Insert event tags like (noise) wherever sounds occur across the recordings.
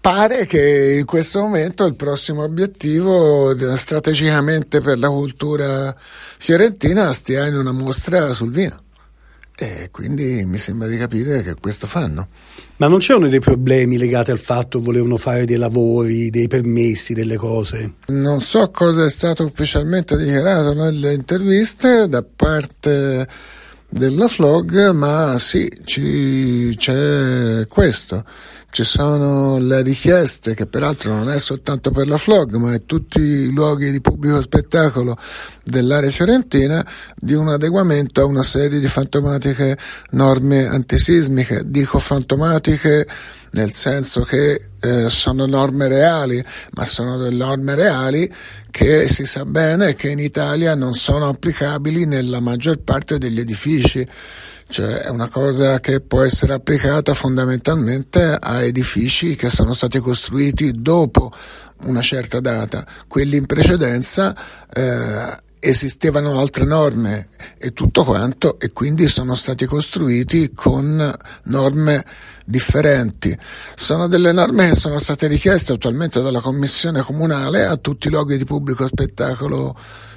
Pare che in questo momento il prossimo obiettivo strategicamente per la cultura fiorentina stia in una mostra sul vino. E quindi mi sembra di capire che questo fanno. Ma non c'erano dei problemi legati al fatto che volevano fare dei lavori, dei permessi, delle cose? Non so cosa è stato ufficialmente dichiarato nelle interviste da parte della Flog, ma sì, ci, c'è questo. Ci sono le richieste, che peraltro non è soltanto per la Flog, ma è tutti i luoghi di pubblico spettacolo dell'area fiorentina, di un adeguamento a una serie di fantomatiche norme antisismiche. Dico fantomatiche nel senso che eh, sono norme reali, ma sono delle norme reali che si sa bene che in Italia non sono applicabili nella maggior parte degli edifici. Cioè è una cosa che può essere applicata fondamentalmente a edifici che sono stati costruiti dopo una certa data, quelli in precedenza eh, esistevano altre norme e tutto quanto e quindi sono stati costruiti con norme differenti. Sono delle norme che sono state richieste attualmente dalla Commissione Comunale a tutti i luoghi di pubblico spettacolo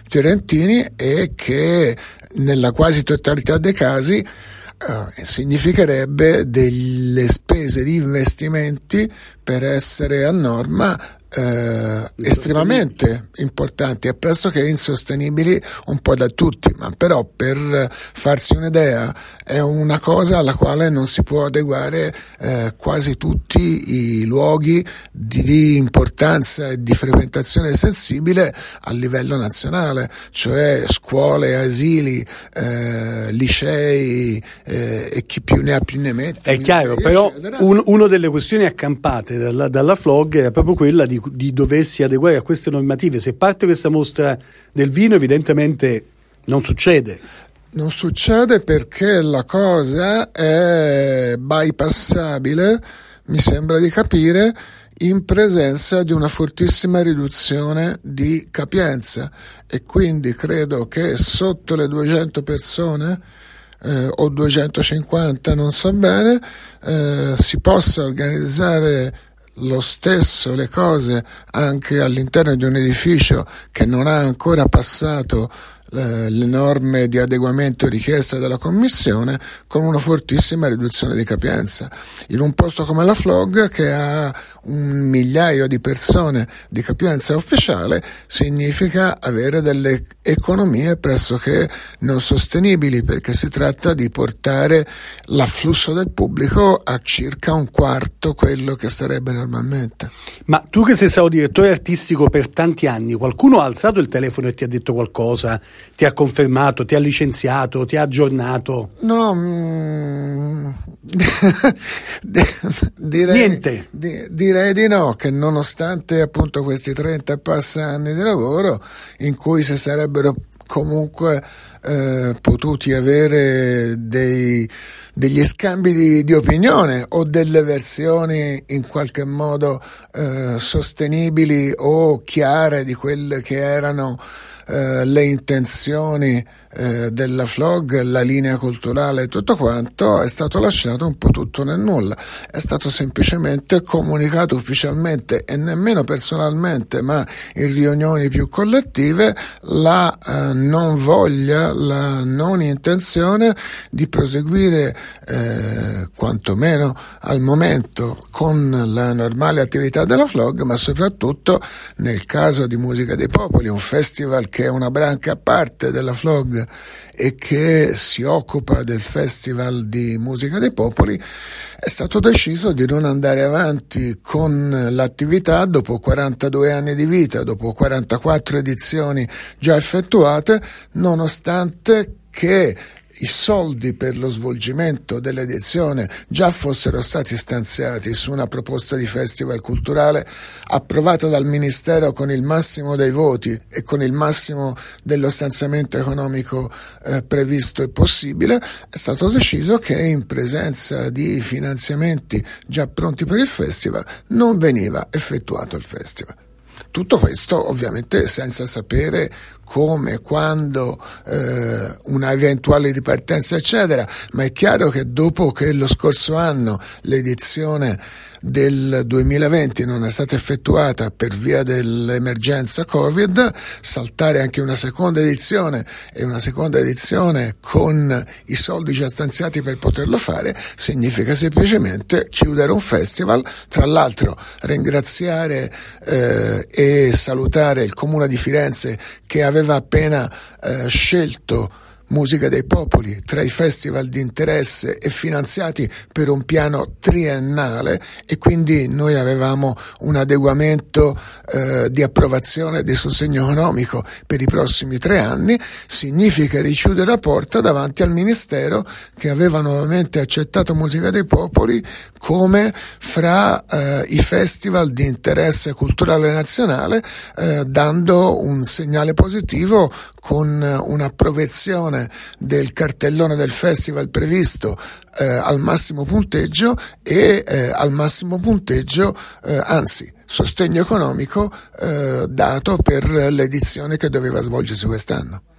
fiorentini e che nella quasi totalità dei casi eh, significherebbe delle spese di investimenti per essere a norma eh, estremamente importanti e pressoché insostenibili un po' da tutti, ma però per farsi un'idea è una cosa alla quale non si può adeguare eh, quasi tutti i luoghi di, di, importanza e di frequentazione sensibile a livello nazionale, cioè scuole, asili, eh, licei eh, e chi più ne ha più ne mette. È chiaro, però un, una delle questioni accampate dalla, dalla FLOG è proprio quella di di doversi adeguare a queste normative. Se parte questa mostra del vino, evidentemente non succede. Non succede perché la cosa è bypassabile, mi sembra di capire, in presenza di una fortissima riduzione di capienza e quindi credo che sotto le 200 persone eh, o 250, non so bene, eh, si possa organizzare lo stesso le cose anche all'interno di un edificio che non ha ancora passato eh, le norme di adeguamento richieste dalla Commissione con una fortissima riduzione di capienza. In un posto come la Flog, che ha un migliaio di persone di capienza ufficiale, significa avere delle economie pressoché non sostenibili, perché si tratta di portare l'afflusso del pubblico a circa un quarto quello che sarebbe normalmente. Ma tu che sei stato direttore artistico per tanti anni, qualcuno ha alzato il telefono e ti ha detto qualcosa? ti ha confermato, ti ha licenziato, ti ha aggiornato? No, mm, (laughs) direi, Niente. Di, direi di no, che nonostante appunto questi 30 e passa anni di lavoro in cui si sarebbero comunque eh, potuti avere dei, degli scambi di, di, opinione o delle versioni in qualche modo eh, sostenibili o chiare di quelle che erano eh, le intenzioni eh, della flog, la linea culturale e tutto quanto è stato lasciato un po' tutto nel nulla, è stato semplicemente comunicato ufficialmente e nemmeno personalmente ma in riunioni più collettive la eh, non voglia, la non intenzione di proseguire eh, quantomeno al momento con la normale attività della flog ma soprattutto nel caso di Musica dei Popoli, un festival che è una branca a parte della flog e che si occupa del Festival di Musica dei Popoli, è stato deciso di non andare avanti con l'attività dopo 42 anni di vita, dopo 44 edizioni già effettuate, nonostante che i soldi per lo svolgimento dell'edizione già fossero stati stanziati su una proposta di festival culturale approvata dal Ministero con il massimo dei voti e con il massimo dello stanziamento economico eh, previsto e possibile, è stato deciso che in presenza di finanziamenti già pronti per il festival non veniva effettuato il festival. Tutto questo ovviamente senza sapere come, quando, eh, una eventuale ripartenza, eccetera, ma è chiaro che dopo che lo scorso anno l'edizione del 2020 non è stata effettuata per via dell'emergenza Covid, saltare anche una seconda edizione e una seconda edizione con i soldi già stanziati per poterlo fare significa semplicemente chiudere un festival, tra l'altro ringraziare eh, e salutare il Comune di Firenze che aveva appena eh, scelto Musica dei Popoli, tra i festival di interesse e finanziati per un piano triennale e quindi noi avevamo un adeguamento eh, di approvazione di sostegno economico per i prossimi tre anni, significa richiudere la porta davanti al Ministero che aveva nuovamente accettato Musica dei Popoli come fra eh, i festival di interesse culturale nazionale, eh, dando un segnale positivo con un'approvazione del cartellone del festival previsto eh, al massimo punteggio e eh, al massimo punteggio, eh, anzi, sostegno economico eh, dato per l'edizione che doveva svolgersi quest'anno.